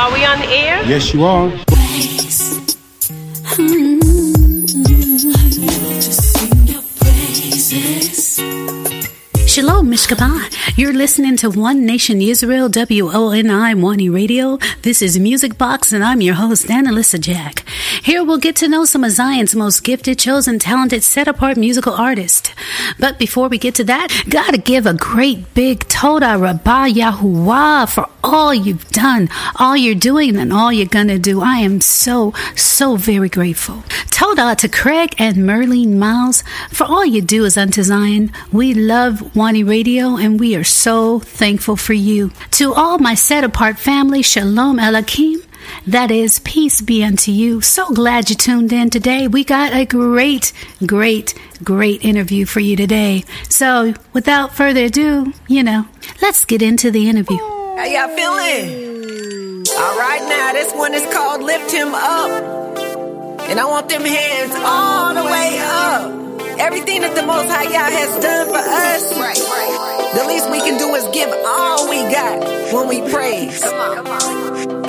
Are we on the air? Yes, you are. Shalom, Mishpachah. You're listening to One Nation Israel, WONI Wani Radio. This is Music Box, and I'm your host, Anna Lisa Jack. Here we'll get to know some of Zion's most gifted, chosen, talented, set apart musical artists. But before we get to that, gotta give a great big Toda Rabbah Yahuwah for all you've done, all you're doing, and all you're gonna do. I am so, so very grateful. Toda to Craig and Merlene Miles for all you do is unto Zion. We love Wani Radio and we are so thankful for you. To all my set apart family, Shalom Elakim. That is, peace be unto you. So glad you tuned in today. We got a great, great, great interview for you today. So, without further ado, you know, let's get into the interview. How y'all feeling? All right, now this one is called Lift Him Up. And I want them hands all the way up. Everything that the Most High Yah has done for us, right, right. the least we can do is give all we got when we praise. Come on, come on.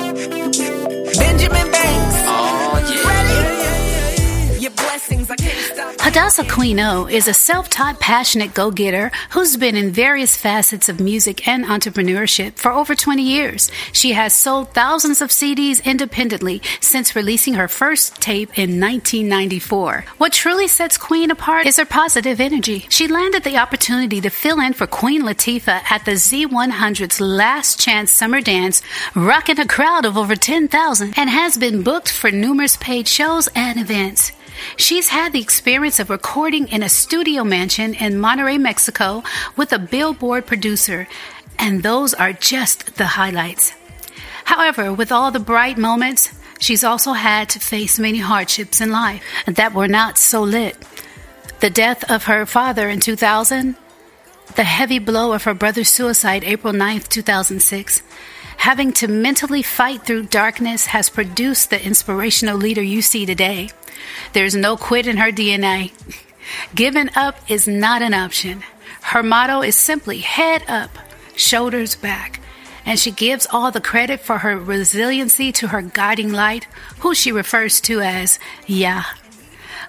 Benjamin Banks. Oh, yeah. Ready? Your blessings, I can't stop. Hadassah Queen O is a self taught, passionate go getter who's been in various facets of music and entrepreneurship for over 20 years. She has sold thousands of CDs independently since releasing her first tape in 1994. What truly sets Queen apart is her positive energy. She landed the opportunity to fill in for Queen Latifah at the Z100's Last Chance Summer Dance, rocking a crowd of over 10,000, and has been booked for numerous paid shows and events. She's had the experience of recording in a studio mansion in Monterrey, Mexico with a billboard producer, and those are just the highlights. However, with all the bright moments, she's also had to face many hardships in life that were not so lit. The death of her father in 2000, the heavy blow of her brother's suicide April 9th, 2006. Having to mentally fight through darkness has produced the inspirational leader you see today. There's no quit in her DNA. Giving up is not an option. Her motto is simply head up, shoulders back. And she gives all the credit for her resiliency to her guiding light, who she refers to as Yah.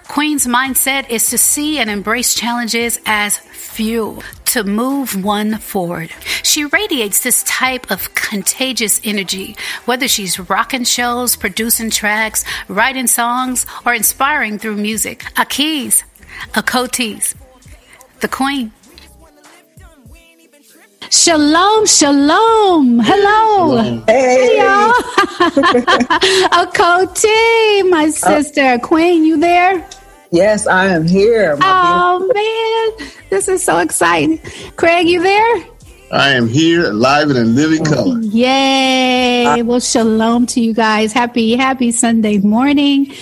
Queen's mindset is to see and embrace challenges as fuel to move one forward. She radiates this type of contagious energy, whether she's rocking shows, producing tracks, writing songs, or inspiring through music. Akiz, Akotis, the Queen. Shalom, shalom. Hello. Hey, y'all. Akoti, my uh, sister. Queen, you there? Yes, I am here. my Oh man, this is so exciting. Craig, you there? I am here, live and in living color. Yay! Well, shalom to you guys. Happy, happy Sunday morning.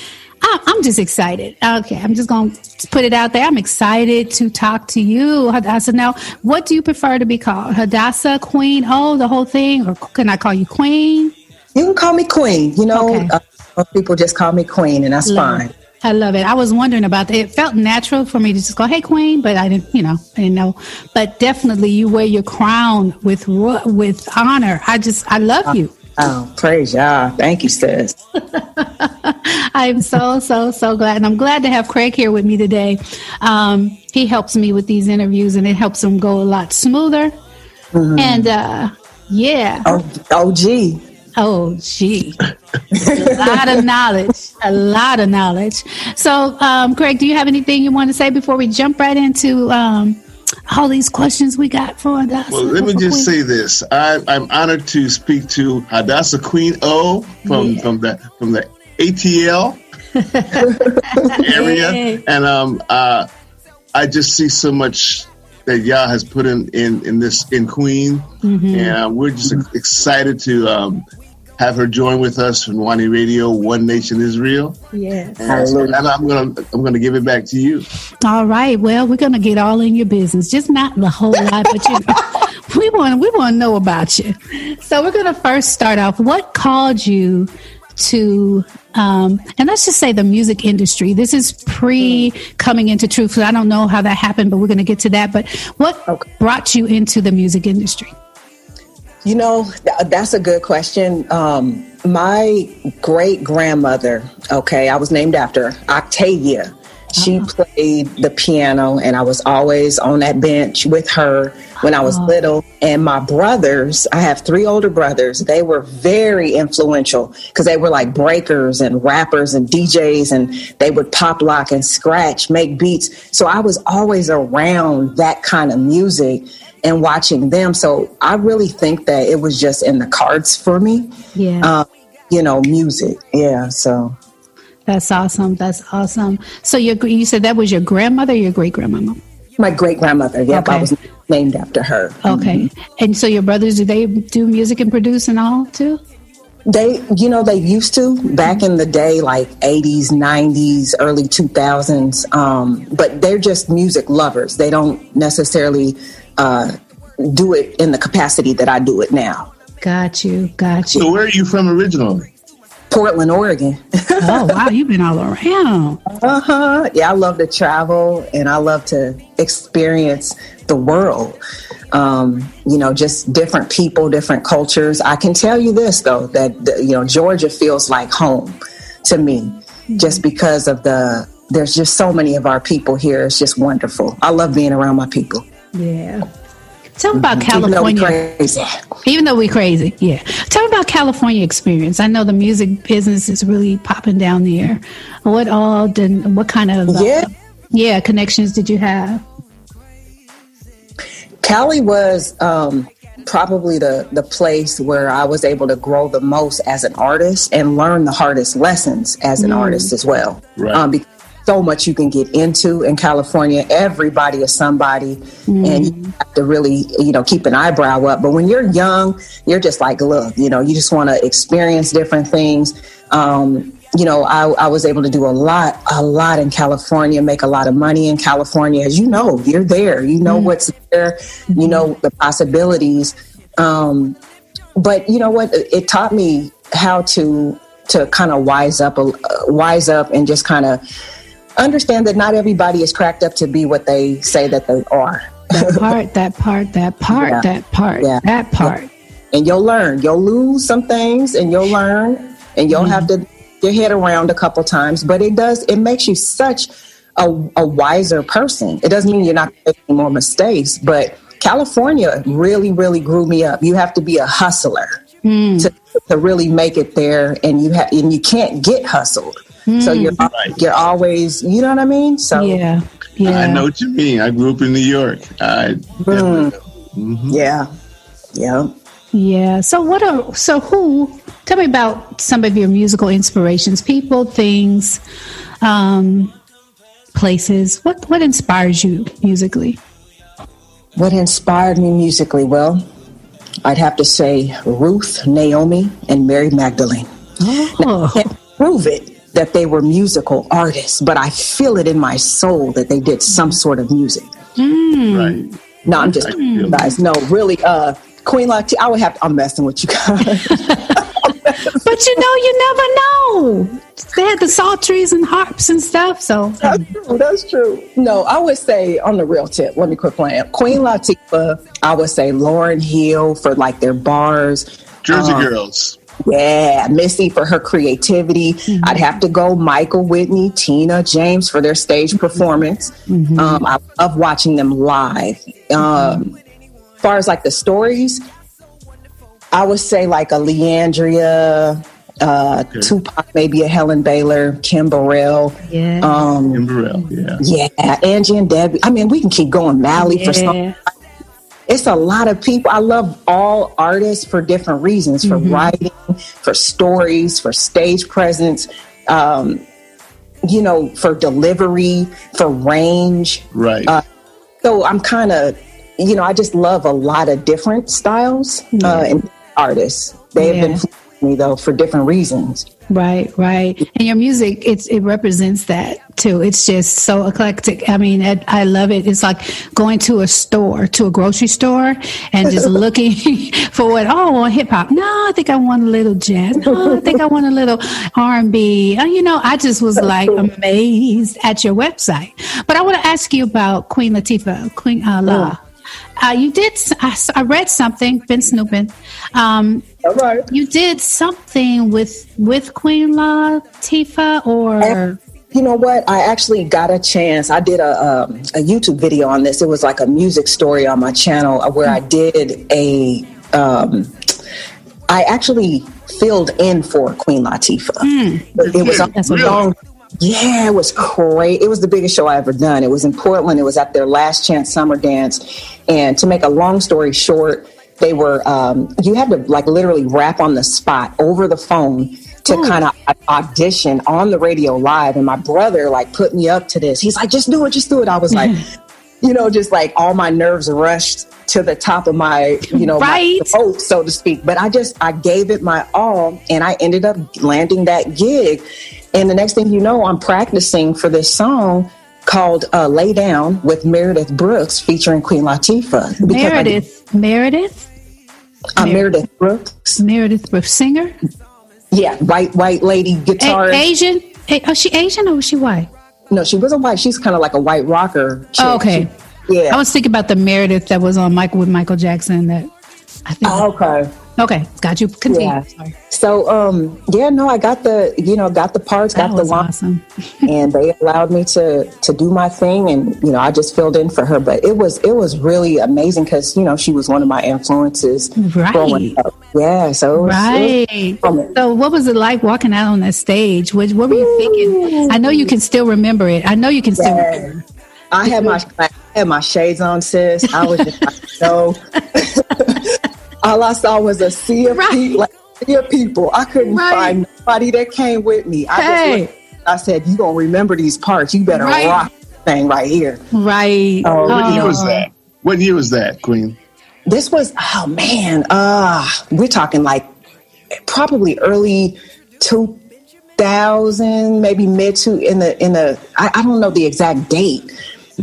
I- I'm just excited. Okay, I'm just going to put it out there. I'm excited to talk to you, Hadassah. Now, what do you prefer to be called? Hadassah, Queen? Oh, the whole thing? Or can I call you Queen? You can call me Queen. You know, Okay. uh, most people just call me Queen, and that's Love fine. I love it. I was wondering about that. It felt natural for me to just go, "Hey, Queen," but I didn't, you know, I didn't know. But definitely, you wear your crown with with honor. I just, I love you. Oh, praise Yah. Thank you, sis. I'm so, so, so glad. And I'm glad to have Craig here with me today. Um, he helps me with these interviews and it helps them go a lot smoother. And uh, yeah. Oh, OG. Oh, gee. a lot of knowledge. A lot of knowledge. So, um, Craig, do you have anything you want to say before we jump right into um, all these questions we got for us? Well, let me just say this: I, I'm honored to speak to Hadassah Queen O from Yeah. from the from the ATL area, and um, uh, I just see so much that Yah has put in in, in this in Queen, Mm-hmm. and uh, we're just excited to um, have her join with us from Wani Radio, One Nation Israel. Yes. And, I'm gonna I'm gonna give it back to you. All right. Well, we're gonna get all in your business, just not the whole lot, but you know, we want we want to know about you. So we're gonna first start off. What called you to? Um, and let's just say the music industry. This is pre coming into truth. I don't know how that happened, but we're going to get to that. But what Okay. brought you into the music industry? You know, th- that's a good question. Um, my great grandmother, okay, I was named after Octavia. She played the piano, and I was always on that bench with her when I was little. And my brothers, I have three older brothers, they were very influential because they were like breakers and rappers and DJs, and they would pop lock and scratch, make beats. So I was always around that kind of music and watching them. So I really think that it was just in the cards for me. Yeah. Um, you know, music. Yeah. So That's awesome. That's awesome. So your you said that was your grandmother, or your great grandmama. my great grandmother, yep, I was named after her. Okay. And so your brothers, do they do music and produce and all too? They, you know, they used to back in the day, like 80s, 90s, early 2000s. Um, but they're just music lovers. They don't necessarily uh, do it in the capacity that I do it now. Got you. Got you. So where are you from originally? Portland, Oregon. oh wow, you've been all around. uh huh. Yeah, I love to travel and I love to experience the world. Um, you know, just different people, different cultures. I can tell you this though, that the, you know, Georgia feels like home to me, just because of the. There's just so many of our people here. It's just wonderful. I love being around my people. Yeah. Tell me about Even though we California. crazy. Even though we crazy, yeah. Tell me about California experience. I know the music business is really popping down there. What all did? What kind of uh, Yeah. yeah connections did you have? Cali was um, probably the the place where I was able to grow the most as an artist and learn the hardest lessons as an artist as well. Right. Um, because so much you can get into in California. Everybody is somebody, and you have to really, you know, keep an eyebrow up. But when you're young, you're just like, look, you know, you just want to experience different things. Um, you know, I, I was able to do a lot, a lot in California, make a lot of money in California. As you know, you're there. You know what's there. You know the possibilities. Um, but you know what? It it taught me how to to kind of wise up, uh, wise up, and just kind of understand that not everybody is cracked up to be what they say that they are. That part, that part, that part, Yeah. that part, Yeah. that part. and you'll learn. You'll lose some things, and you'll learn, and you'll have to get your head around a couple times. But it does. It makes you such a, a wiser person. It doesn't mean you're not making more mistakes, but California really, really grew me up. You have to be a hustler hmm. to, to really make it there, and you have and you can't get hustled. So you're Right. you're always, you know what I mean. So Yeah, yeah. I know what you mean. I grew up in New York. I Mm. yeah, yeah. Yeah. So what are so who? Tell me about some of your musical inspirations, people, things, um, places. What what inspires you musically? What inspired me musically? Well, I'd have to say Ruth, Naomi, and Mary Magdalene. Oh, Can't prove it that they were musical artists, but I feel it in my soul that they did some sort of music. right. No, I'm just I guys. No, really, uh, Queen Latifah. I would have. To, I'm messing with you guys. but you know, you never know. They had the psalteries and harps and stuff. So That's true. That's true. No, I would say on the real tip. Let me quit playing. Queen Latifah. I would say Lauryn Hill for like their bars. Jersey Um, Girls. Yeah, Missy for her creativity. I'd have to go Michael Whitney, Tina, James for their stage performance. Um, I love watching them live. Um, as far as like the stories, I would say like a Le'Andria, uh, Tupac, maybe a Helen Baylor, Kim Burrell. yeah, Um, Kim Burrell. Yeah. yeah, Angie and Debbie. I mean, we can keep going. Mally for some yeah. It's a lot of people. I love all artists for different reasons for writing, for stories, for stage presence, um, you know, for delivery, for range. Right. Uh, So I'm kind of, you know, I just love a lot of different styles uh, and artists. They have Yeah. been influencing me though for different reasons. Right, right. And your music, it's it represents that too. It's just so eclectic. I mean, I, I love it. It's like going to a store, to a grocery store, and just looking for what. Oh, I want hip hop. No, I think I want a little jazz. No, I think I want a little R and B. Uh, You know, I just was like amazed at your website. But I want to ask you about Queen Latifah, Queen Allah. uh, you did. I, I, read something. Been snooping. Um, All right. You did something with with Queen Latifah, or you know what? I actually got a chance. I did a um, a YouTube video on this. It was like a music story on my channel uh, where I did a. Um, I actually filled in for Queen Latifah. Mm. It was a long. Yeah, it was great. It was the biggest show I ever done. It was in Portland. It was at their last chance summer dance. And to make a long story short, they were um, you had to like literally rap on the spot over the phone to kind of audition on the radio live. And my brother like put me up to this. He's like, just do it, just do it. I was like, you know, just like all my nerves rushed to the top of my, you know, right. my boat, so to speak. But I just I gave it my all, and I ended up landing that gig. And the next thing you know, I'm practicing for this song called uh, "Lay Down" with Meredith Brooks, featuring Queen Latifah. Meredith, Meredith, uh, Meredith Brooks, Meredith Brooks, singer. Yeah, white white lady guitar. A- Asian? A- oh, she Asian or was she white? No, she wasn't white. She's kind of like a white rocker. Chick. Oh, okay. She, yeah. I was thinking about the Meredith that was on Michael with Michael Jackson. That I think. Oh, okay. Okay, got you. Continue. Yeah. Sorry. So, um, yeah, no, I got the, you know, got the parts, That got the line, awesome. and they allowed me to to do my thing, and you know, I just filled in for her. But it was it was really amazing because you know she was one of my influences Right. growing up. Yeah, so it was, Right. So, what was it like walking out on that stage? What, what were you thinking? I know you can still remember it. I know you can still Yeah. remember. I had my I had my shades on, sis. I was just like, no. All I saw was a sea of Right. people. Like, sea of people. I couldn't Right. find nobody that came with me. I Hey. just looked, I said, "You gonna remember these parts? You better Right. rock this thing right here." Right. Oh, What year was that? What year was that, Queen? This was oh man, uh we're talking like probably early two thousand, maybe mid to in the in the I, I don't know the exact date.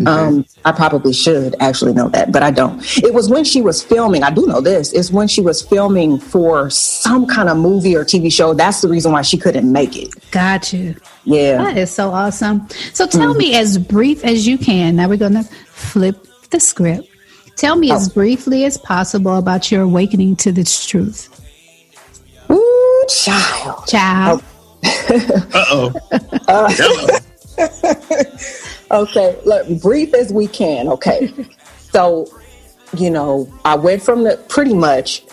Um, I probably should actually know that, but I don't. It was when she was filming. I do know this. It's when she was filming for some kind of movie or TV show. That's the reason why she couldn't make it. Got you. Yeah. That is so awesome. So tell me as brief as you can. Now we're going to flip the script. Tell me as briefly as possible about your awakening to this truth. Ooh, child. Child. Uh oh. Okay, look, brief as we can. Okay. so, you know, I went from the pretty much,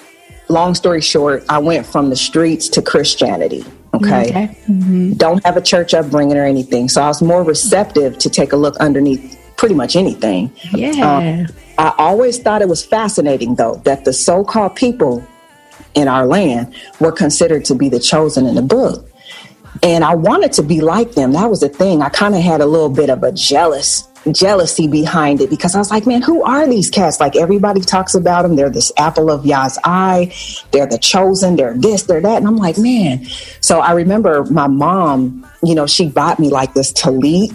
long story short, I went from the streets to Christianity. Okay. Okay. Mm-hmm. Don't have a church upbringing or anything. So I was more receptive to take a look underneath pretty much anything. Yeah. Uh, I always thought it was fascinating, though, that the so called people in our land were considered to be the chosen in the book. And I wanted to be like them. That was the thing. I kind of had a little bit of a jealous jealousy behind it because I was like, man, who are these cats? Like everybody talks about them. They're this apple of Yah's eye. They're the chosen. They're this, they're that. And I'm like, man. So I remember my mom, you know, she bought me like this talit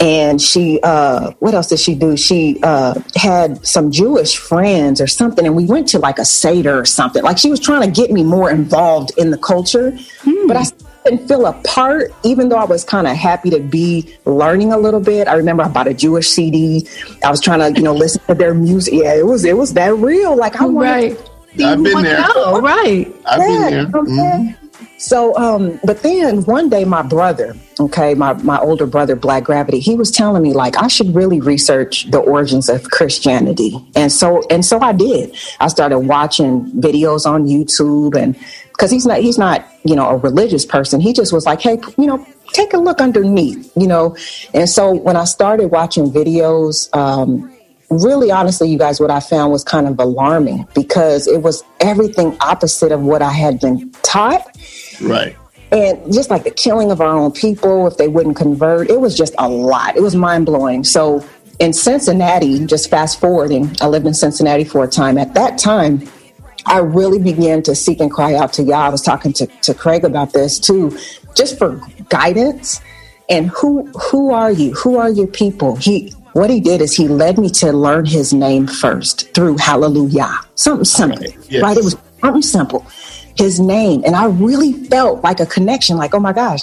and she uh what else did she do she uh had some jewish friends or something and we went to like a seder or something like she was trying to get me more involved in the culture but i didn't feel a part even though i was kind of happy to be learning a little bit i remember i bought a jewish cd i was trying to you know listen to their music yeah it was it was that real like i wanted Right. I've been there. Oh, right. I've been yeah, there. you So, um, but then one day, my brother, okay, my my older brother, Black Gravity, he was telling me like I should really research the origins of Christianity, and so and so I did. I started watching videos on YouTube, and because he's not he's not you know a religious person, he just was like, hey, you know, take a look underneath, you know, and so when I started watching videos. Um, really honestly you guys what i found was kind of alarming because it was everything opposite of what i had been taught Right. and just like the killing of our own people if they wouldn't convert it was just a lot. It was mind-blowing. So in cincinnati just fast forwarding i lived in cincinnati for a time. At that time i really began to seek and cry out to yah. I was talking to, to craig about this too just for guidance. And who who are you? Who are your people? He what he did is he led me to learn his name first through hallelujah. Something simple Right, yes. right? It was something simple his name. And i really felt like a connection like oh my gosh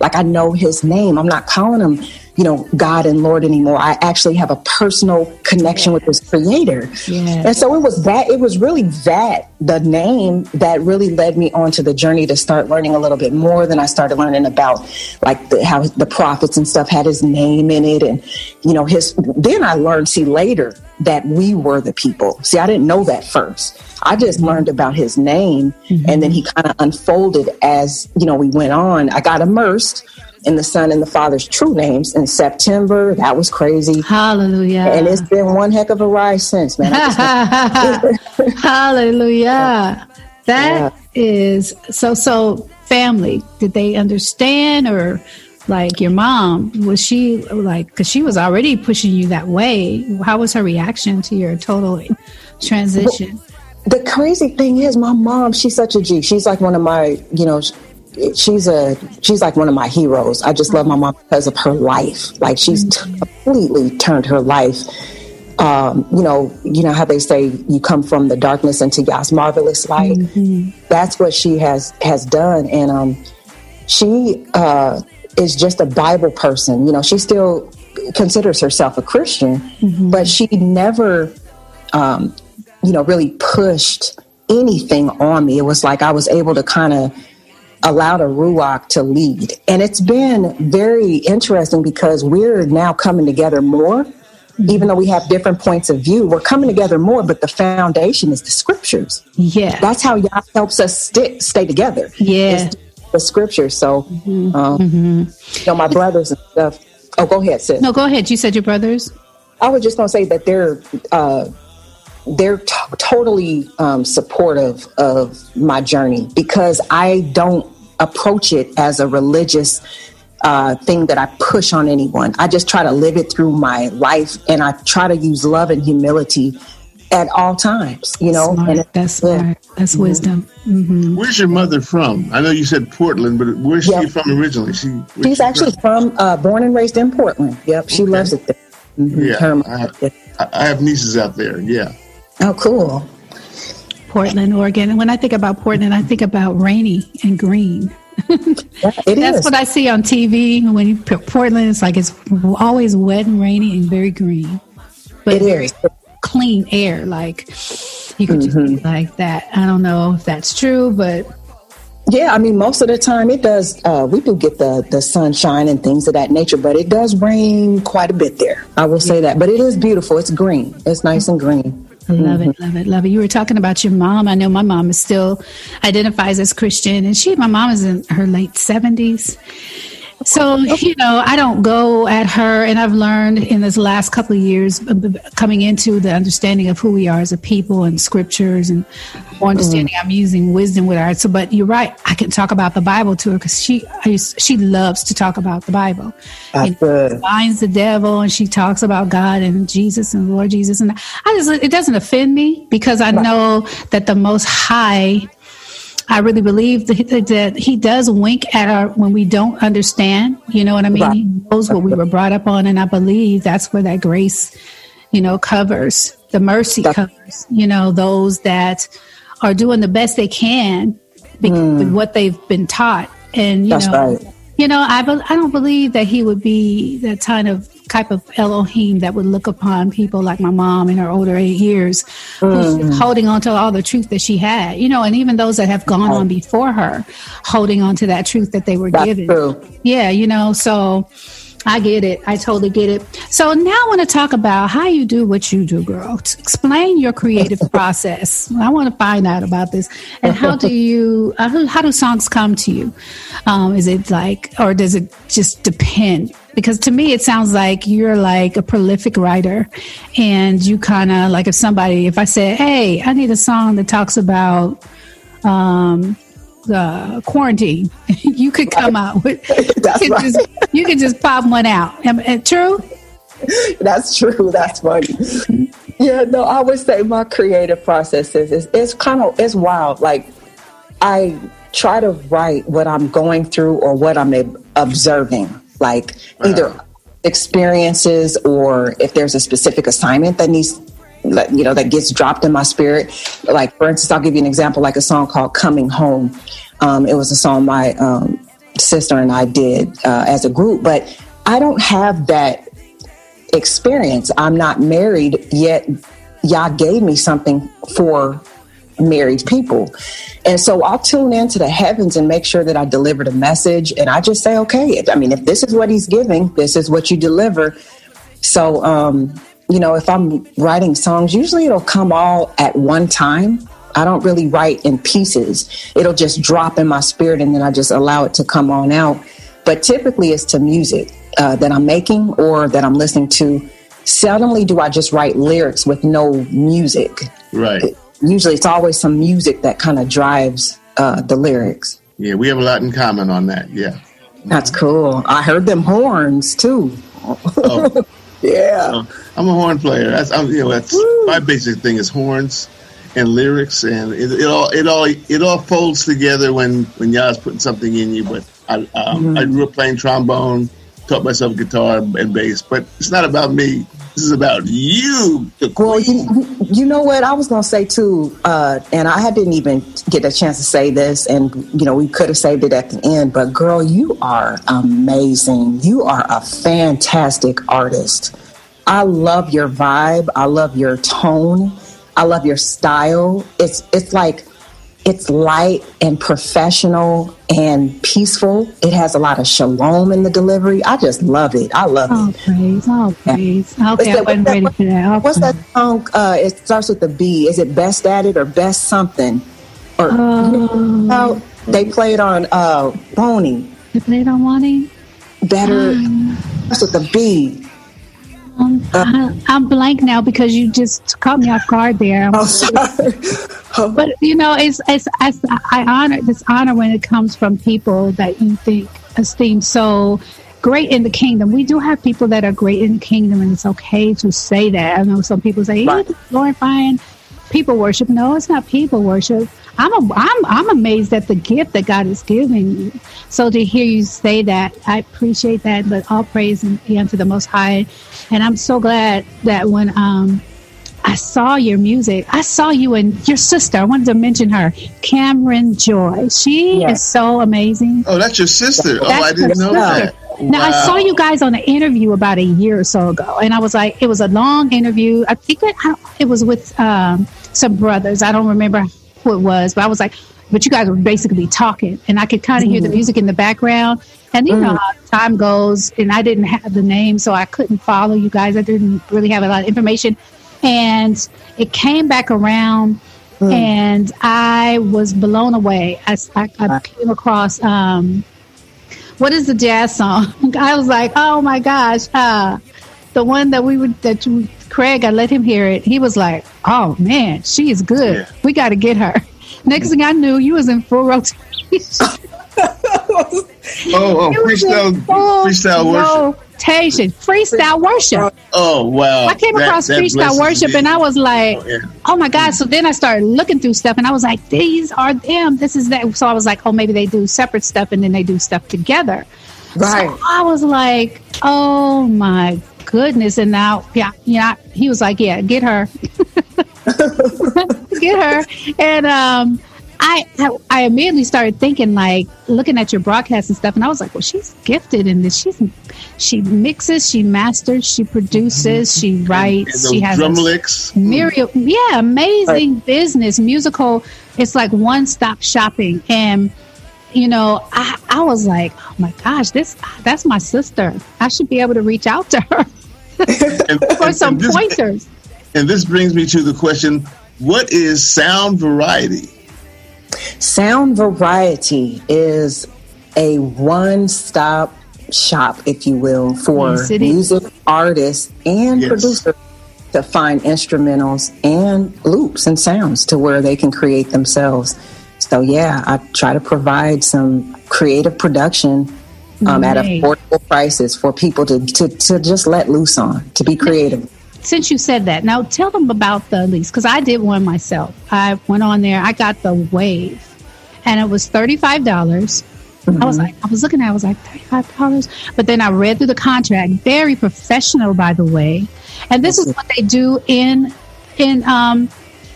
like i know his name. I'm not calling him you know, God and Lord anymore. I actually have a personal connection with this Creator. Yeah. And so it was that, it was really that, the name that really led me onto the journey to start learning a little bit more. Then I started learning about like the, how the prophets and stuff had His name in it. And, you know, His, then I learned, see, later that we were the people. See, I didn't know that first. I just learned about his name Mm-hmm. and then he kind of unfolded as, you know, we went on. I got immersed in the son and the father's true names in September. That was crazy. Hallelujah. And it's been one heck of a ride since, man. Hallelujah. That is so so family. Did they understand or like your mom was she like cuz she was already pushing you that way. How was her reaction to your total transition? the crazy thing is my mom she's such a g she's like one of my you know she's a she's like one of my heroes. I just love my mom because of her life. Like she's t- completely turned her life. Um, you know you know how they say you come from the darkness into God's marvelous light? That's what she has has done. And um she uh is just a bible person. You know she still considers herself a christian but she never um you know, really pushed anything on me. It was like I was able to kind of allow a Ruach to lead. And it's been very interesting because we're now coming together more. Even though we have different points of view, we're coming together more, but the foundation is the scriptures. Yeah. That's how Yah helps us stick, stay together. Yeah. The scriptures. So, um, you know, my brothers and stuff. Oh, go ahead, sis. no, go ahead. You said your brothers? I was just going to say that they're uh, they're t- totally um, supportive of my journey because I don't approach it as a religious uh, thing that I push on anyone. I just try to live it through my life, and I try to use love and humility at all times. You know, Smart. and it- That's yeah. smart. That's wisdom. Where's your mother from? I know you said Portland, but where's Yeah. she from originally? She She's she actually from? from uh, born and raised in Portland. Yep, she Okay. loves it there. Mhm, Yeah, her and my- I- I, I have nieces out there. Yeah. Oh, cool. Portland, Oregon. And when I think about Portland, I think about rainy and green. Yeah, That's is. what I see on TV when you put Portland. It's like it's always wet and rainy and very green, but It very clean air. Like you could Mm-hmm. be like that. I don't know if that's true, but Yeah, I mean, most of the time it does. Uh, we do get the the sunshine and things of that nature, but it does rain quite a bit there. I will say that, but it is beautiful. It's green. It's nice and green. Love Mm-hmm. it, love it, love it. You were talking about your mom. I know my mom is still identifies as Christian, and she, my mom, is in her late seventies. So you know, I don't go at her, and I've learned in this last couple of years, coming into the understanding of who we are as a people and scriptures, and understanding. Mm-hmm. I'm using wisdom with her. So, but you're right. I can talk about the Bible to her because she, used, she loves to talk about the Bible. That's And binds the devil and she talks about God and Jesus and Lord Jesus and I just it doesn't offend me because I know that the most high I really believe that, that he does wink at our when we don't understand. You know what I mean? Right. He knows what we were brought up on, and I believe that's where that grace, you know, covers the mercy That- covers. You know, those that are doing the best they can be- with hmm. what they've been taught, and you. That's know, right. you know, I be- I don't believe that he would be that kind of type of Elohim that would look upon people like my mom in her older eight years, who's Mm. holding on to all the truth that she had, you know, and even those that have gone on before her, holding on to that truth that they were That's given. true. Yeah, you know, so I get it. I totally get it. So now I want to talk about how you do what you do, girl. Explain your creative process. I want to find out about this. And how do you, uh, how how do songs come to you? Um, is it like, or does it just depend? Because to me, it sounds like you're like a prolific writer and you kind of like if somebody, if I said, Hey, I need a song that talks about, um, uh, quarantine, you could come out with, That's you could right. just, you could just pop one out. Am, uh, true? That's true. That's funny. Yeah, no, I would say my creative process is it's, it's kind of it's wild. Like I try to write what I'm going through or what I'm observing, like either experiences or if there's a specific assignment that needs like, you know that gets dropped in my spirit like for instance i'll give you an example like a song called coming home um, it was a song my um, sister and i did uh, as a group but I don't have that experience. I'm not married yet. Yah gave me something for married people. And so I'll tune into the heavens and make sure that I deliver the message. And I just say, okay, I mean, if this is what he's giving, this is what you deliver. So, um, you know, if I'm writing songs, usually it'll come all at one time. I don't really write in pieces. It'll just drop in my spirit and then I just allow it to come on out. But typically it's to music uh, that I'm making or that I'm listening to. Seldomly do I just write lyrics with no music. Right. Usually it's always some music that kind of drives uh, the lyrics. Yeah, we have a lot in common on that. Yeah. That's cool. I heard them horns too. Oh. yeah. Uh, I'm a horn player. That's I'm, you know that's Woo. my basic thing is horns and lyrics, and it, it, all it all it all folds together when when Yah's putting something in you. But I um, mm-hmm. I grew up playing trombone, taught myself guitar and bass, but it's not about me. This is about you. Well, you, you know what I was going to say too, uh, and I didn't even get a chance to say this, and you know we could have saved it at the end. But girl, you are amazing. You are a fantastic artist. I love your vibe. I love your tone. I love your style. It's it's like it's light and professional and peaceful. It has a lot of shalom in the delivery. I just love it. I love it. oh, it. Praise, oh, praise. Okay, that, I wasn't ready for that. Okay. What's that song? Uh, it starts with the B. Is it Best at It or Best Something? Or uh, they play it on uh, Wani. They play it on Wani? Better. Um, starts with the B. Um, uh, I, am blank now because you just caught me off guard there. Oh, sorry. Oh. But you know, it's, it's, it's I honor this honor when it comes from people that you think esteem so great in the kingdom. We do have people that are great in the kingdom, and it's okay to say that. I know some people say, right. glorifying people worship. No, it's not people worship. I'm a, I'm I'm amazed at the gift that God is giving you. So to hear you say that, I appreciate that. But all praise and be unto the Most High, and I'm so glad that when um I saw your music, I saw you and your sister. I wanted to mention her, Cameron Joy. She yes. is so amazing. Oh, that's your sister. oh, I didn't know that. Now wow. I saw you guys on an interview about a year or so ago, and I was like, it was a long interview. I think it, it was with um, some brothers. I don't remember who it was, but I was like, but you guys were basically talking, and I could kind of mm hear the mm-hmm. music in the background. And you mm know how time goes, and I didn't have the name, so I couldn't follow you guys. I didn't really have a lot of information, and it came back around. Mm. And I was blown away. I, I, I came across um, what is the jazz song? I was like, oh my gosh, uh, the one that we would that you, Craig, I let him hear it. He was like, oh man, she is good. Yeah. We got to get her. Next thing I knew, you was in full rotation. oh, oh freestyle, freestyle worship. Rotation, freestyle worship. Oh wow! I came that, across that freestyle worship, and I was like, oh, yeah. "Oh my god!" So then I started looking through stuff, and I was like, "These are them. This is that." So I was like, "Oh, maybe they do separate stuff, and then they do stuff together." Right. So I was like, "Oh my goodness!" And now, yeah, yeah. He was like, "Yeah, get her, get her," and um I, I, immediately started thinking like looking at your broadcast and stuff, and I was like, well, she's gifted in this. She's she mixes, she masters, she produces, she mm-hmm. writes, and, and she has drum licks. Myriad, yeah, amazing right. business, musical. It's like one stop shopping, and you know, I, I was like, oh my gosh, this that's my sister. I should be able to reach out to her and, for some this, pointers. And this brings me to the question: What is sound variety? Sound Variety is a one stop shop, if you will, for music artists and yes. producers to find instrumentals and loops and sounds to where they can create themselves. So, yeah, I try to provide some creative production um, at affordable prices for people to, to, to just let loose on, to be creative since you said that, now tell them about the lease because I did one myself. I went on there, I got the Wave, and it was thirty five dollars. Mm-hmm. I was like, I was looking at, it, I was like thirty five dollars, but then I read through the contract. Very professional, by the way, and this is what they do in in um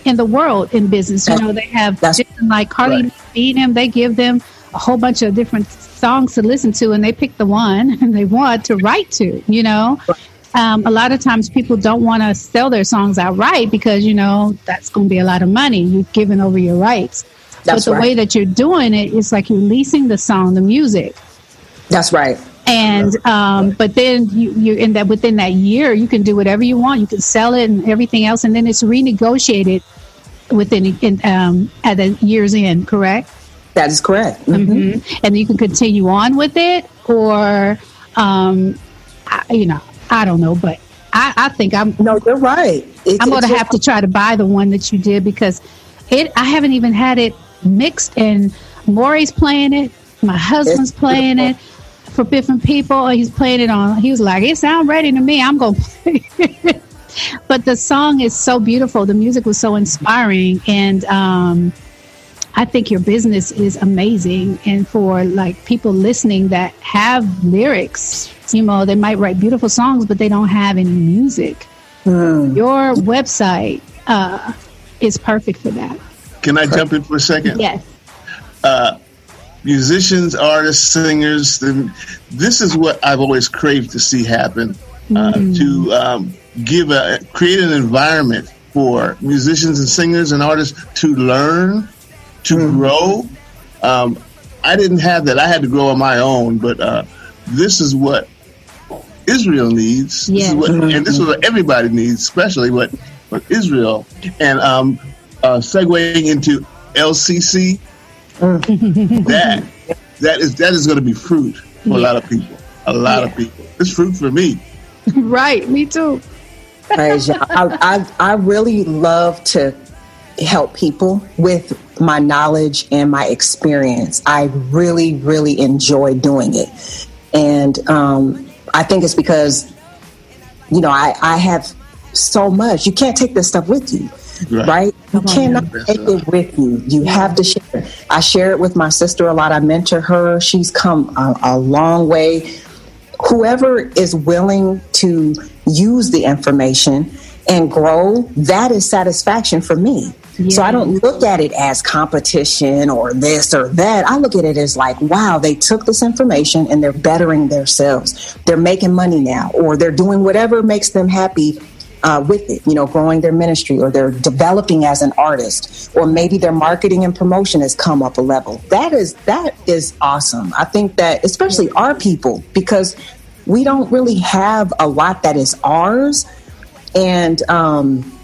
in the world in business. You know, they have like Carly right. feed them. They give them a whole bunch of different songs to listen to, and they pick the one and they want to write to. You know, um, a lot of times people don't want to sell their songs outright because you know that's going to be a lot of money. You've given over your rights. That's but the right. way that you're doing it is like you're leasing the song, the music, That's right. and um, but then you you in that within that year you can do whatever you want. You can sell it and everything else, and then it's renegotiated within in, um, at the year's end. Correct? That is correct. Mhm. hmm and you can continue on with it, or um, I, you know, I don't know, but I, I think I'm No, you're right. It's, I'm going to have to try to buy the one that you did because it. I haven't even had it mixed, and Maury's playing it. My husband's playing it for different people. He's playing it on. He was like, "It sounds ready to me. I'm going to play." it." but the song is so beautiful. The music was so inspiring, and um, I think your business is amazing. And for like people listening that have lyrics, you know, they might write beautiful songs, but they don't have any music. Your website uh, is perfect for that. Can I jump in for a second? Yes. musicians, artists, singers, this is what I've always craved to see happen. Uh, to um, give a create an environment for musicians and singers and artists to learn, to grow. Um, I didn't have that. I had to grow on my own, but uh, this is what Israel needs. This is what, and this is what everybody needs, especially what, what Israel. And um, uh, segueing into LCC, that that is that is going to be fruit for a lot of people. A lot of people. It's fruit for me. right. Me too. Praise. I, I, I really love to help people with my knowledge and my experience. I really, really enjoy doing it. And um, I think it's because, you know, I, I have so much. You can't take this stuff with you, Right. right? You Come on. cannot Yes, take it with you. You have to share it. I share it with my sister a lot. I mentor her. She's come a, a long way whoever is willing to use the information and grow, that is satisfaction for me. So I don't look at it as competition or this or that. I look at it as like, wow, they took this information and they're bettering themselves. They're making money now, or they're doing whatever makes them happy uh, with it, you know, growing their ministry or they're developing as an artist, or maybe their marketing and promotion has come up a level. That is that is awesome. I think that especially our people because we don't really have a lot that is ours, and um,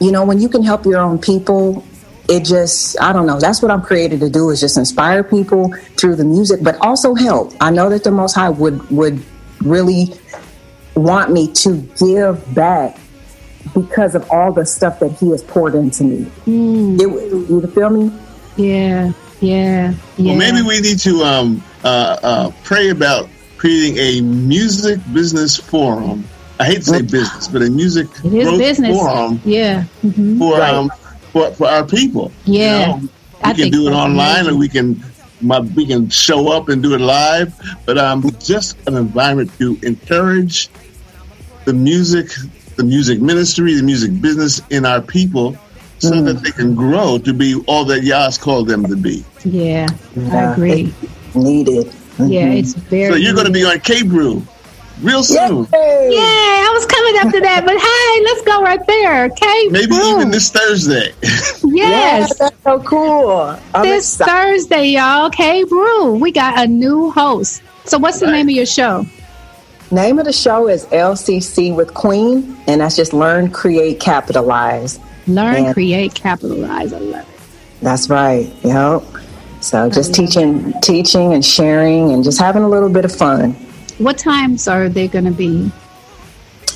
you know, when you can help your own people. It just, I don't know. That's what I'm created to do is just inspire people through the music, but also help. I know that the Most High would would really want me to give back because of all the stuff that he has poured into me. It- you feel me? Yeah. Yeah. Yeah. Well, maybe we need to um, uh, uh, pray about creating a music business forum. I hate to say business, but a music It is growth business. forum Yeah. hmm for Right. um, for, for our people. You Yeah. know, we I can do it online, amazing. or we can my, we can show up and do it live. But um, just an environment to encourage the music, the music ministry, the music business in our people, so Mm. that they can grow to be all that Yah's called them to be. Yeah. I Yeah. agree. Needed. Yeah. It's very. So you're going to be on K Brew real soon. Yay! Yeah, I was coming up to that, but hey, let's go right there. Okay. Maybe boom. even this Thursday. Yes. Yeah, that's so cool. I'm this excited. Thursday, y'all. K Brew. We got a new host. So what's the Right. name of your show? Name of the show is LCC with Queen, and that's just Learn, Create, Capitalize. Learn, Yeah. create, capitalize. I love it. That's right. Yep. So just teaching, teaching, and sharing, and just having a little bit of fun. What times are they going to be?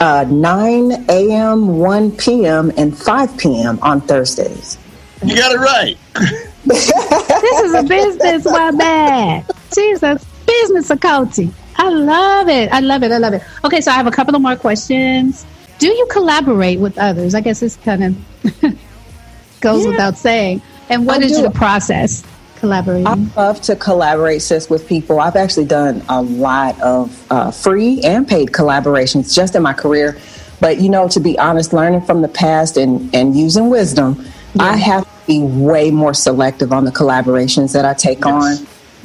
Uh, 9 a.m., 1 p.m., and 5 p.m. on Thursdays. you got it right. This is a business woman. She's a business coaching. I love it. I love it. I love it. Okay, so I have a couple of more questions. Do you collaborate with others? I guess this kind of goes Yeah. without saying. And what I is do. your process collaborating? I love to collaborate, sis, with people. I've actually done a lot of uh, free and paid collaborations just in my career. But you know, to be honest, learning from the past and, and using wisdom, I have to be way more selective on the collaborations that I take on.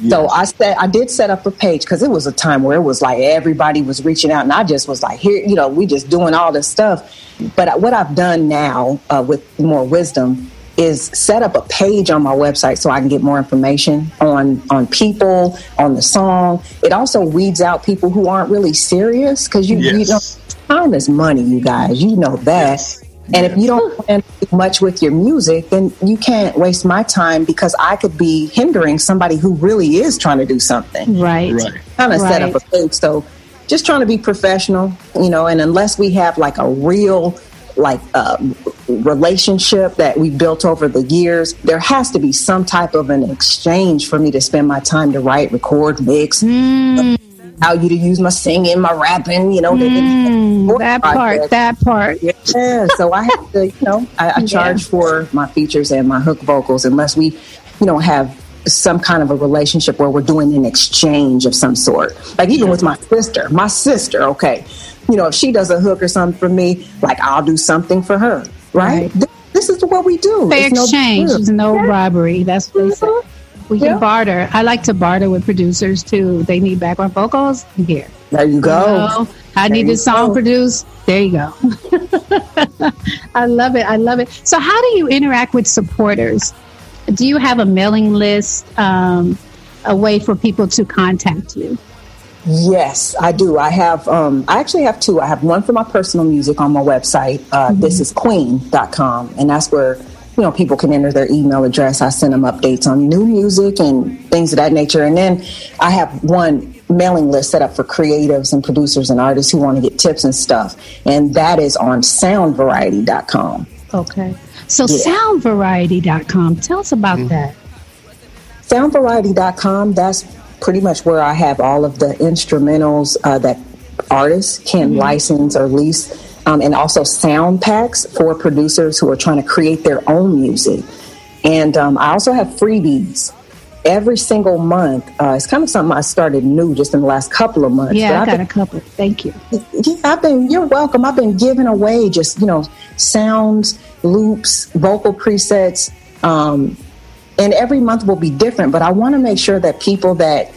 Yes. So I said I did set up a page because it was a time where it was like everybody was reaching out, and I just was like, here, you know, we just doing all this stuff. But what I've done now uh, with more wisdom is set up a page on my website so I can get more information on on people, on the song. It also weeds out people who aren't really serious because you, yes. you know time is money, you guys. You know that. Yes. And if you don't plan much with your music, then you can't waste my time because I could be hindering somebody who really is trying to do something. Right. right. Kind of right. set up a page. So just trying to be professional, you know, and unless we have like a real like uh, relationship that we built over the years, there has to be some type of an exchange for me to spend my time to write, record, mix. Mm. How you to use my singing, my rapping, you know, mm, that part, that part. Yeah, so I have to, you know, I, I charge yeah. for my features and my hook vocals unless we, you know, have some kind of a relationship where we're doing an exchange of some sort. Like even with my sister, my sister, okay, you know, if she does a hook or something for me, like I'll do something for her, right? right. This is what we do. Fair it's exchange, no, no yeah. robbery. That's what they say. Mm-hmm. We can yeah. barter. I like to barter with producers too. They need background vocals. Here. There you go. You know, I there need this song go. produced. There you go. I love it. I love it. So, how do you interact with supporters? Do you have a mailing list, um, a way for people to contact you? Yes, I do. I have, um, I actually have two. I have one for my personal music on my website. Uh, mm-hmm. This is queen.com. And that's where, you know, people can enter their email address. I send them updates on new music and things of that nature. And then I have one mailing list set up for creatives and producers and artists who want to get tips and stuff. And that is on soundvariety.com. Okay. So yeah. soundvariety.com. Tell us about mm-hmm. that. Soundvariety.com, that's pretty much where I have all of the instrumentals uh, that artists can mm-hmm. license or lease, um, and also sound packs for producers who are trying to create their own music. And um, I also have freebies every single month. Uh, it's kind of something I started new just in the last couple of months. Yeah, I got been, a couple. Thank you. Yeah, I've been. You're welcome. I've been giving away just you know sounds, loops, vocal presets. Um, and every month will be different but i want to make sure that people that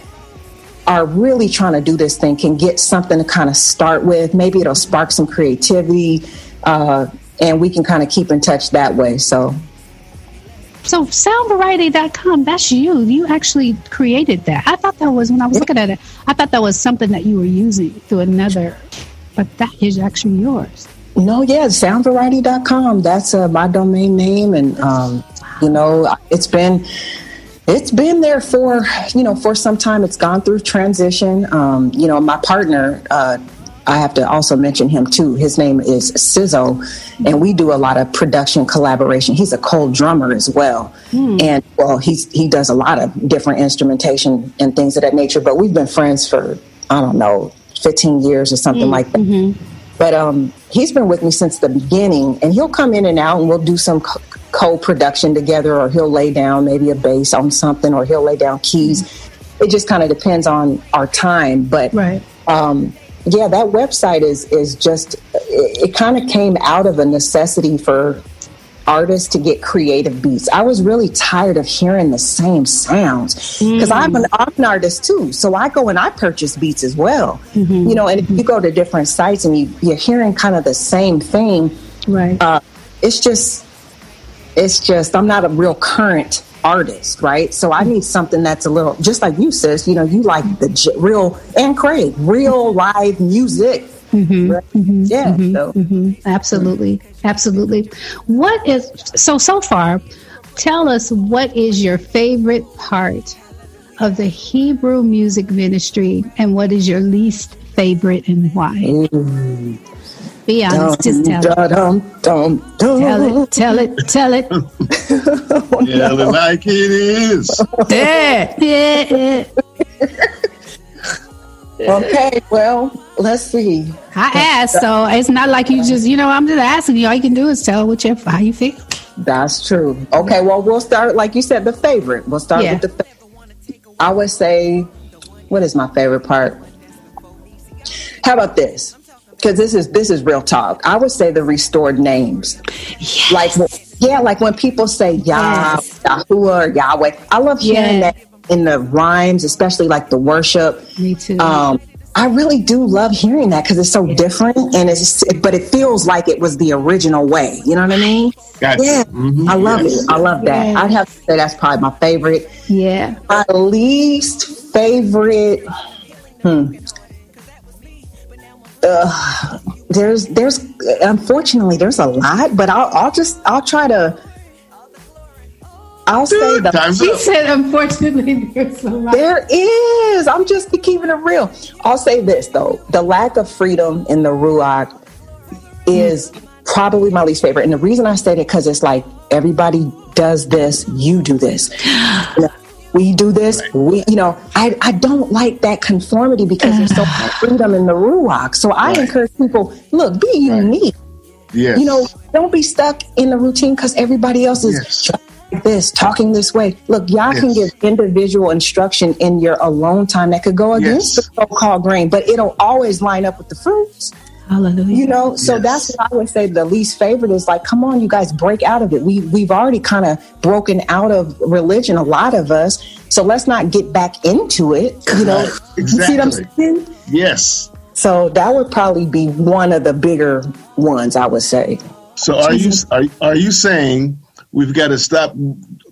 are really trying to do this thing can get something to kind of start with. Maybe it'll spark some creativity uh, and we can kind of keep in touch that way so. So soundvariety.com that's you. You actually created that. I thought that was when i was looking at it i thought that was something that you were using through another but that is actually yours. No yeah soundvariety.com that's uh, my domain name and um, you know, it's been it's been there for you know for some time. It's gone through transition. Um, you know, my partner. Uh, I have to also mention him too. His name is Sizzo, and we do a lot of production collaboration. He's a cold drummer as well, mm. and well, he's he does a lot of different instrumentation and things of that nature. But we've been friends for I don't know, fifteen years or something mm like that. Mm-hmm. But um, he's been with me since the beginning, and he'll come in and out, and we'll do some co-production together or he'll lay down maybe a bass on something or he'll lay down keys mm-hmm. it just kind of depends on our time but right. um, yeah that website is is just it, it kind of came out of a necessity for artists to get creative beats i was really tired of hearing the same sounds because mm. I'm, an, I'm an artist too so i go and i purchase beats as well mm-hmm. you know and if you go to different sites and you, you're hearing kind of the same thing right uh, it's just it's just I'm not a real current artist, right? So I need something that's a little just like you, sis. You know, you like the j- real and Craig, real live music. Mm-hmm, right? mm-hmm, yeah, mm-hmm, so. Mm-hmm. absolutely, absolutely. What is so so far? Tell us what is your favorite part of the Hebrew music ministry, and what is your least favorite, and why? Mm. Be honest. Dum, just tell it. Dum, dum, tell it. Tell it. Tell it. oh, yeah, no. like it is. Yeah. yeah. Okay, well, let's see. I asked, so it's not like you just, you know, I'm just asking you. All you can do is tell what you, how you feel. That's true. Okay, well, we'll start, like you said, the favorite. We'll start yeah. with the favorite. I would say, what is my favorite part? How about this? because this is this is real talk. I would say the restored names, yes. like yeah, like when people say Yah, yes. Yahuwah, Yahweh. I love hearing yes. that in the rhymes, especially like the worship. Me too. Um, I really do love hearing that because it's so different, and it's but it feels like it was the original way. You know what I mean? Gotcha. Yeah, Mhm. I love Yes. it. I love that. Yeah. I'd have to say that's probably my favorite. yeah. My least favorite. Hmm. Uh, there's there's unfortunately there's a lot, but I'll I'll just I'll try to. I'll say the Time's She up. said, unfortunately, there's a lot. There is. I'm just keeping it real. I'll say this though: the lack of freedom in the ruach is probably my least favorite, and the reason I say that because it's like everybody does this, you do this. We do this. We, you know, I, I don't like that conformity because there's so much freedom in the ruach. So I Right. encourage people: look, be unique. Yes. You know, don't be stuck in the routine because everybody else is Yes. Like this, talking this way. Look, y'all can give individual instruction in your alone time that could go against Yes. the so-called grain, but it'll always line up with the fruits. Hallelujah. You know, so Yes. that's what I would say. The least favorite is like, come on, you guys, break out of it. We we've already kind of broken out of religion, a lot of us. So let's not get back into it. You know, Right. you see what I'm Exactly. saying? yes. So that would probably be one of the bigger ones, I would say. So are you are, are you saying we've got to stop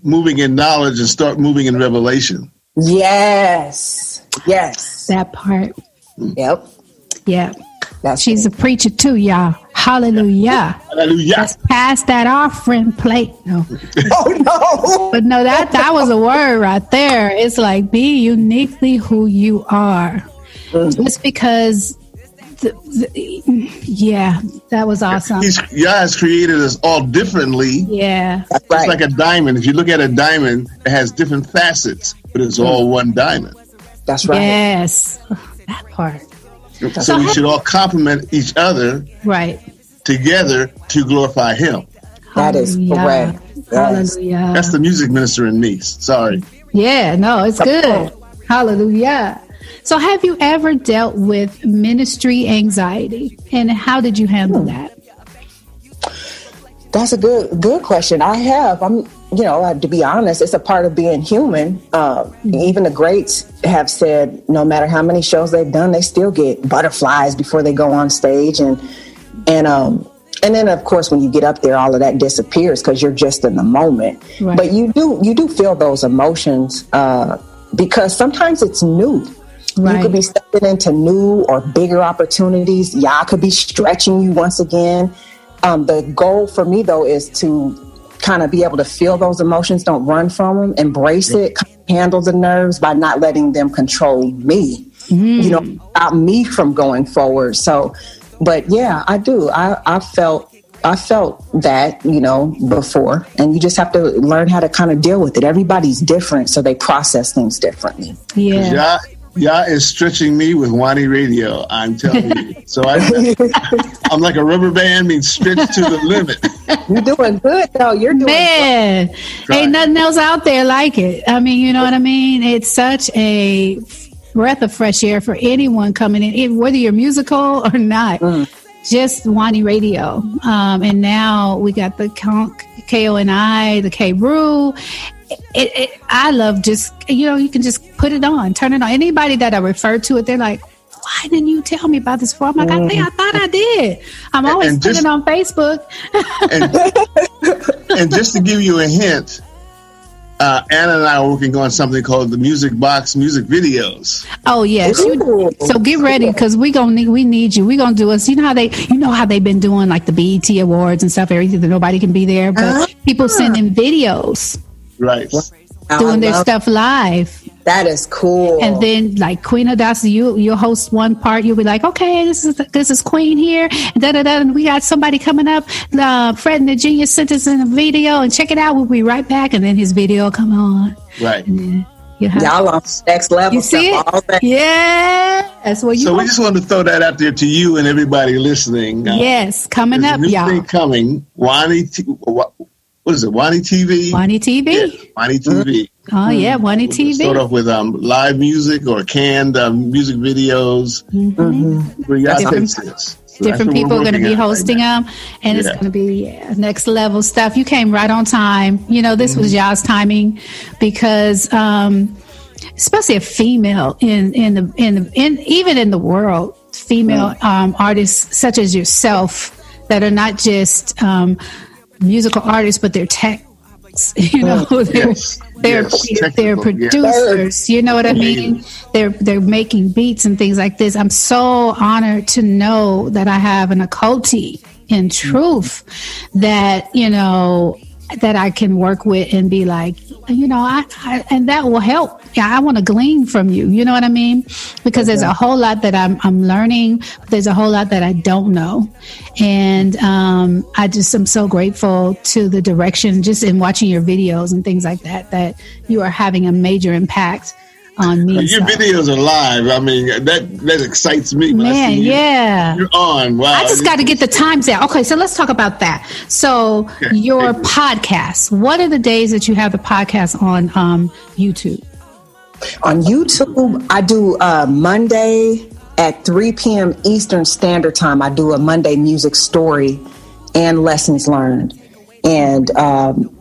moving in knowledge and start moving in revelation? Yes. Yes. that part. Yep. Yeah. That's She's a preacher too, y'all. Hallelujah. Hallelujah. Let's pass that offering plate. No. Oh no. But no, that that was a word right there. It's like be uniquely who you are. Mm. Just because the, the, yeah, that was awesome. He's God has created us all differently. Yeah. It's right. like a diamond. If you look at a diamond, it has different facets, but it's all one diamond. That's right. Yes. That part. So we should all complement each other Right. together to glorify Him. That is Hallelujah. correct. Yes. Hallelujah. That's the music minister in me. Sorry. Yeah, no, it's good. Hallelujah. So, have you ever dealt with ministry anxiety, and how did you handle that? That's a good good question. I have. I'm, you know, to be honest, it's a part of being human. Uh, even the greats have said, no matter how many shows they've done, they still get butterflies before they go on stage, and and um and then of course when you get up there, all of that disappears because you're just in the moment. Right. But you do you do feel those emotions uh, because sometimes it's new. You could be stepping into new or bigger opportunities. Yah could be stretching you once again. Um, the goal for me though is to kind of be able to feel those emotions, don't run from them, embrace it, handle the nerves by not letting them control me. You know, stop me from going forward. So, but yeah, I do. I, I felt. I felt that, you know, before, and you just have to learn how to kind of deal with it. Everybody's different, so they process things differently. Yeah. Yah, Yah is stretching me with Wani Radio. I'm telling you. So I, I'm like a rubber band being stretched to the limit. You're doing good, though. You're doing Man, Try. ain't nothing else out there like it. I mean, you know what I mean? It's such a breath of fresh air for anyone coming in, whether you're musical or not. Just Wani Radio. Um, and now we got the KO and I, the K Brew. It, it, I love just, you know, you can just put it on, turn it on. Anybody that I refer to it, they're like, why didn't you tell me about this before? I'm like, I think I thought I did. I'm always and putting just- it on Facebook. And, and just to give you a hint, uh, Anna and I are working on something called the Music Box music videos. Oh yes. You- so get ready because we gonna need we need you. We gonna do us. You know how they you know how they've been doing like the BET awards and stuff. Everything that nobody can be there, but Uh-huh. people sending videos Right. I doing their stuff live. That is cool. And then like Queen Adasa, you you'll host one part. You'll be like, okay, this is this is Queen here. And da da da. And we got somebody coming up. Uh, Fred and the Genius sent us in a video and check it out. We'll be right back. And then his video will come on. Right. You have, y'all on next level you see stuff all it? that. Yeah. That's what you. So we just wanted to throw that out there to you and everybody listening. Uh, yes, coming There's up, a new y'all. thing coming. Wani, T- what, is it? Wani TV. Wani TV. Yeah, Wani TV. Oh yeah, Wani TV. Start off with um, live music or canned um, music videos. Y'all Different- So Mm-hmm. Different people are going to be on right hosting them, and it's going to be yeah, next level stuff. You came right on time. You know, this was Mm-hmm. y'all's timing because um, especially a female in in the in the, in even in the world, female Mm. um, artists such as yourself that are not just um, musical artists, but they're tech. You know, oh, they're yes, they're yes, they're yes. producers. You know what I mean? They're they're making beats and things like this. I'm so honored to know that I have an achoti in truth that you know that I can work with and be like, you know, I, I and that will help. Yeah, I want to glean from you. You know what I mean? Because there's a whole lot that I'm I'm learning. But there's a whole lot that I don't know, and um, I just am so grateful to the direction just in watching your videos and things like that. That you are having a major impact on me. Your So- videos are live. I mean, that that excites me. When I Man, see you. yeah. You're on. Wow. I just got to get the times out. Okay, so let's talk about that. So, Okay, your podcast. What are the days that you have the podcast on um, YouTube? On YouTube, I do uh, Monday at 3 p.m. Eastern Standard Time. I do a Monday music story and lessons learned. And um,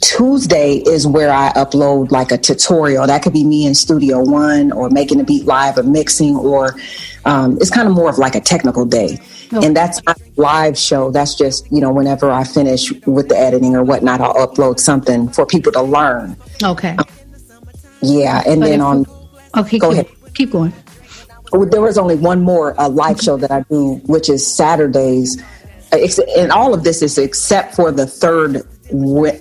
Tuesday is where I upload like a tutorial. That could be me in Studio One or making a beat live or mixing, or um, it's kind of more of like a technical day. Okay. And that's not a live show. That's just, you know, whenever I finish with the editing or whatnot, I'll upload something for people to learn. Okay. Yeah. And But then on Okay, Go keep, ahead. keep going. Oh, there was only one more uh, live show that I do, which is Saturdays. Uh, And all of this is except for the third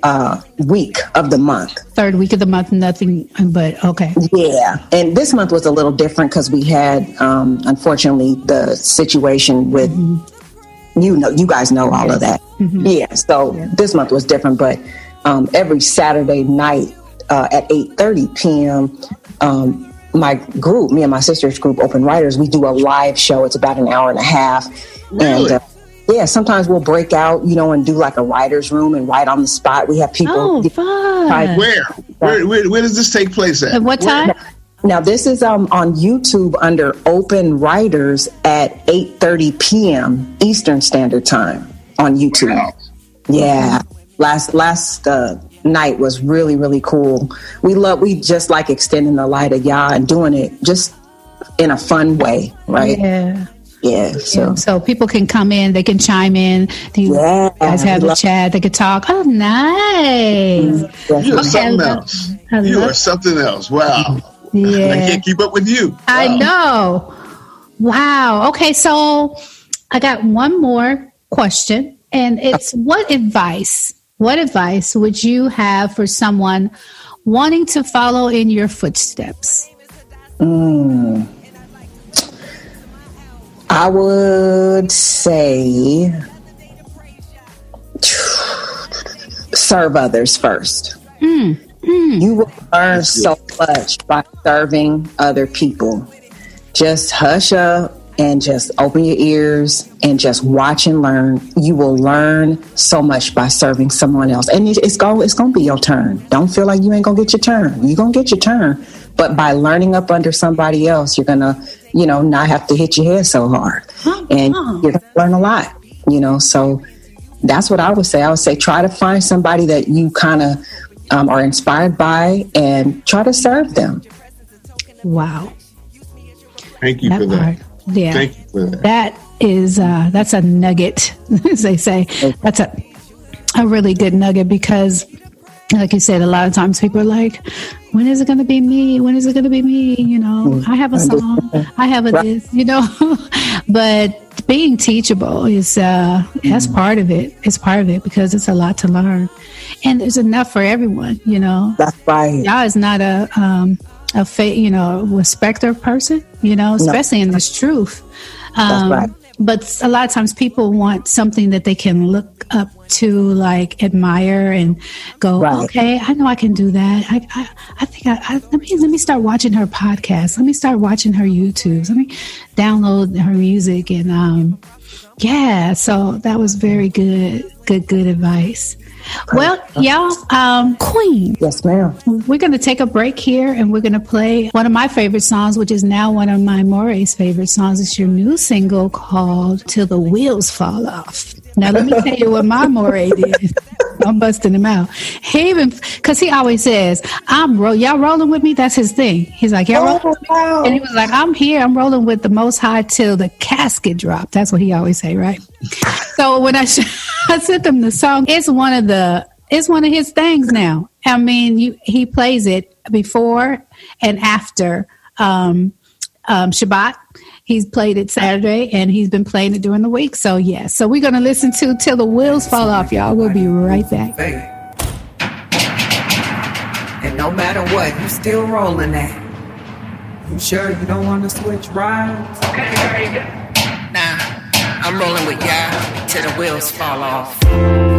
uh, week of the month. Third week of the month, nothing but okay. Yeah, and this month was a little different because we had, um, unfortunately, the situation with you know, you guys know all of that. Yeah, so this month was different, but um, every Saturday night uh, at eight thirty p.m. Um, my group, me and my sister's group, Open Writers, we do a live show. It's about an hour and a half, Really? and uh, yeah, sometimes we'll break out, you know, and do like a writer's room and write on the spot. We have people. Oh, fun. Where? Where, where? Where does this take place at? At what time? Now this is um, on YouTube under Open Writers at 8:30 p.m. Eastern Standard Time on YouTube. Wow. Yeah, last last uh, night was really really cool. We love we just like extending the light of Yah and doing it just in a fun way, right? Yeah. Yeah. So So people can come in, they can chime in. Do you Yeah, guys have we a chat? They could talk. Oh, nice. Mm-hmm. You are Okay, something love- else. I You are something else. Wow. I can't keep up with you. I know. Wow. Okay, so I got one more question, and it's what advice, what advice would you have for someone wanting to follow in your footsteps? Hmm. I would say serve others first. Hmm, hmm. You will learn so much by serving other people. Just hush up and just open your ears and just watch and learn. You will learn so much by serving someone else, and it's going it's going to be your turn. Don't feel like you ain't going to get your turn. You're going to get your turn, but by learning up under somebody else, you're gonna you know not have to hit your head so hard, and you're gonna learn a lot. You know, so that's what I would say. I would say try to find somebody that you kind of um, are inspired by and try to serve them. Wow. Thank you for That part. Yeah. Thank you for that. That is uh that's a nugget, as they say. That's a a really good nugget because like you said, a lot of times people are like, when is it going to be me? When is it going to be me? You know, I have a song, I have a this, you know. but being teachable is, uh, that's part of it. It's part of it because it's a lot to learn. And there's enough for everyone, you know. That's right. Yah is not a, um, a fa- you know, respect respecter person, you know, especially in this truth. Um, right. But a lot of times people want something that they can look up to, like admire and go, Right. okay, I know I can do that. I, I, I think I, I let me let me start watching her podcast. Let me start watching her youtube Let me download her music and um, yeah. So that was very good, good, good advice. Well, y'all, um, Queen, Yes, ma'am. we're going to take a break here and we're going to play one of my favorite songs, which is now one of my Moray's favorite songs. It's your new single called Till the Wheels Fall Off. Now, let me tell you what my Moray did. I'm busting him out. He even because he always says, "I'm roll, y'all rolling with me." That's his thing. He's like, "Y'all rolling with me," oh, and he was like, "I'm here. I'm rolling with the Most High till the casket drop." That's what he always say, right? so when I sh- I sent them the song, it's one of the it's one of his things now. I mean, you, he plays it before and after um, um, Shabbat He's played it Saturday and he's been playing it during the week. So, yeah. So, we're going to listen to Till the Wheels Fall Off, y'all. We'll be right back. And no matter what, you still rolling that. You sure you don't want to switch rides? Nah, I'm rolling with y'all till the wheels fall off.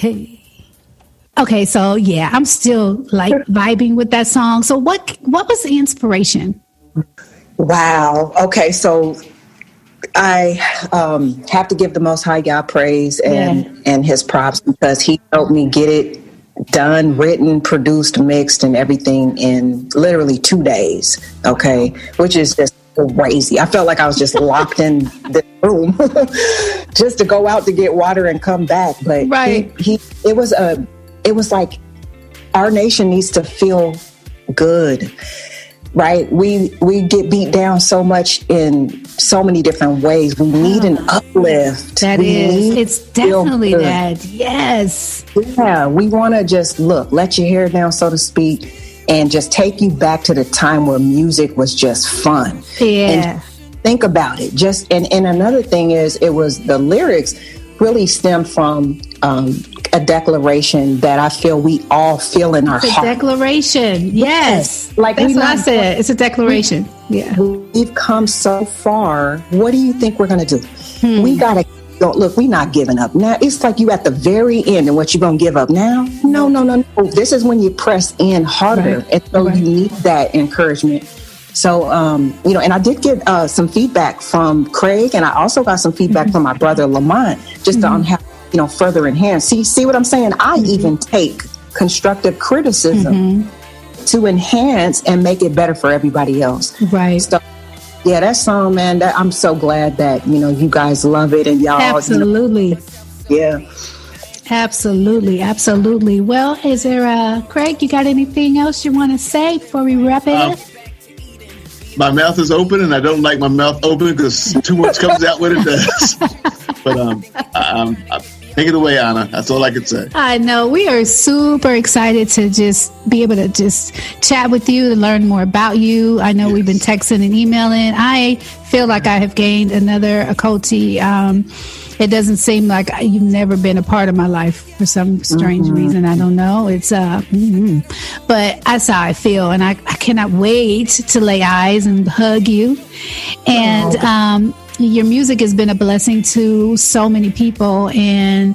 Hey. Okay, so yeah, I'm still like vibing with that song. So what what was the inspiration? Wow. Okay, so I um, have to give the Most High God praise and yeah. and His props because He helped me get it done, written, produced, mixed, and everything in literally two days. Okay, which is just crazy. I felt like I was just locked in the room just to go out to get water and come back. But Right. he, it was a, it was like our nation needs to feel good right we we get beat down so much in so many different ways we need an uplift That We is, it's definitely that. Yes. yeah we want to just look let your hair down so to speak and just take you back to the time where music was just fun Yeah. and think about it just and, and another thing is it was the lyrics really stem from um, a declaration that i feel we all feel in our It's a heart declaration. Yes. Like, that's we what I said. It's a declaration. Yeah. we've come so far. What do you think we're going to do? Hmm. We got to go. Look, we're not giving up now. It's like you at the very end, and what you're going to give up now? No, no, no, no. This is when you press in harder, Right. and so Right. you need that encouragement. So, um, you know, and I did get uh, some feedback from Craig, and I also got some feedback Mm-hmm. from my brother Lamont, just on how you know further enhance. See, see what I'm saying? I Mm-hmm. even take constructive criticism to enhance and make it better for everybody else. Right. So, yeah, that song, man, that, I'm so glad that, you know, you guys love it and y'all, you know, Absolutely. yeah. Absolutely. Absolutely. Well, is there uh Craig, you got anything else you want to say before we wrap it Um, up? My mouth is open, and I don't like my mouth open because too much comes out when it does. but um, I'm. I, take it away, Anna. That's all I can say. I know we are super excited to just be able to just chat with you and learn more about you. I know we've been texting and emailing. I feel like I have gained another achoti. Um, it doesn't seem like you've never been a part of my life for some strange reason. I don't know. It's uh, mm but that's how I feel, and I, I cannot wait to lay eyes and hug you. And um, your music has been a blessing to so many people, and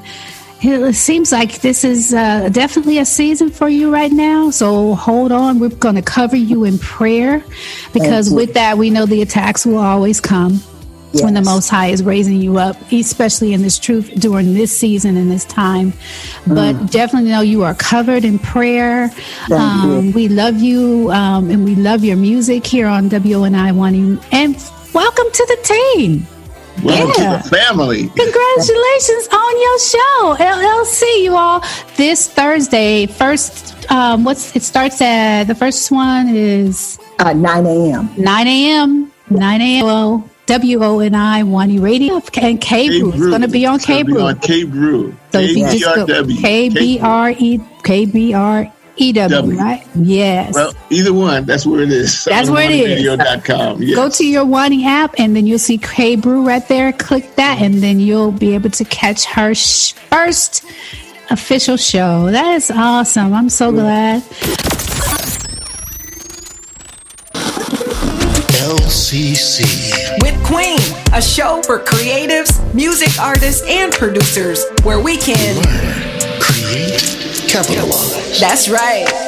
it seems like this is uh, definitely a season for you right now. So hold on. We're going to cover you in prayer because with that, we know the attacks will always come when the Most High is raising you up, especially in this truth during this season and this time. But definitely know you are covered in prayer. Um, we love you um, and we love your music here on WNI One. And welcome to the team. Welcome Yeah. to the family. Congratulations on your show, LLC, you all. This Thursday, first, um, what's it starts at the first one is Uh, 9 a.m. 9 a.m. 9 a.m. Well, W O N I One E Radio and K Brew. It's going to be on K Brew. K Brew. So if you just go K B R E K B R E W, W. right? Yes. Well, either one. That's where it is. That's where it is. Radio.com. Yes. Go to your Wani app and then you'll see K Brew right there. Click that and then you'll be able to catch her sh- first official show. That is awesome. I'm so glad. LCC. With Queen, a show for creatives, music artists, and producers where we can. Learn, create, That's right.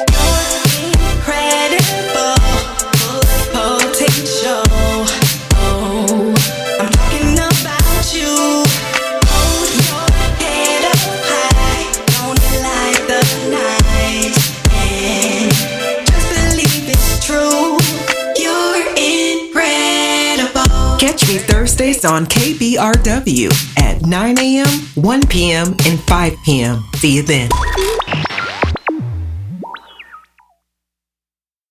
Thursdays on KBRW at 9 a.m., 1 p.m., and 5 p.m. See you then.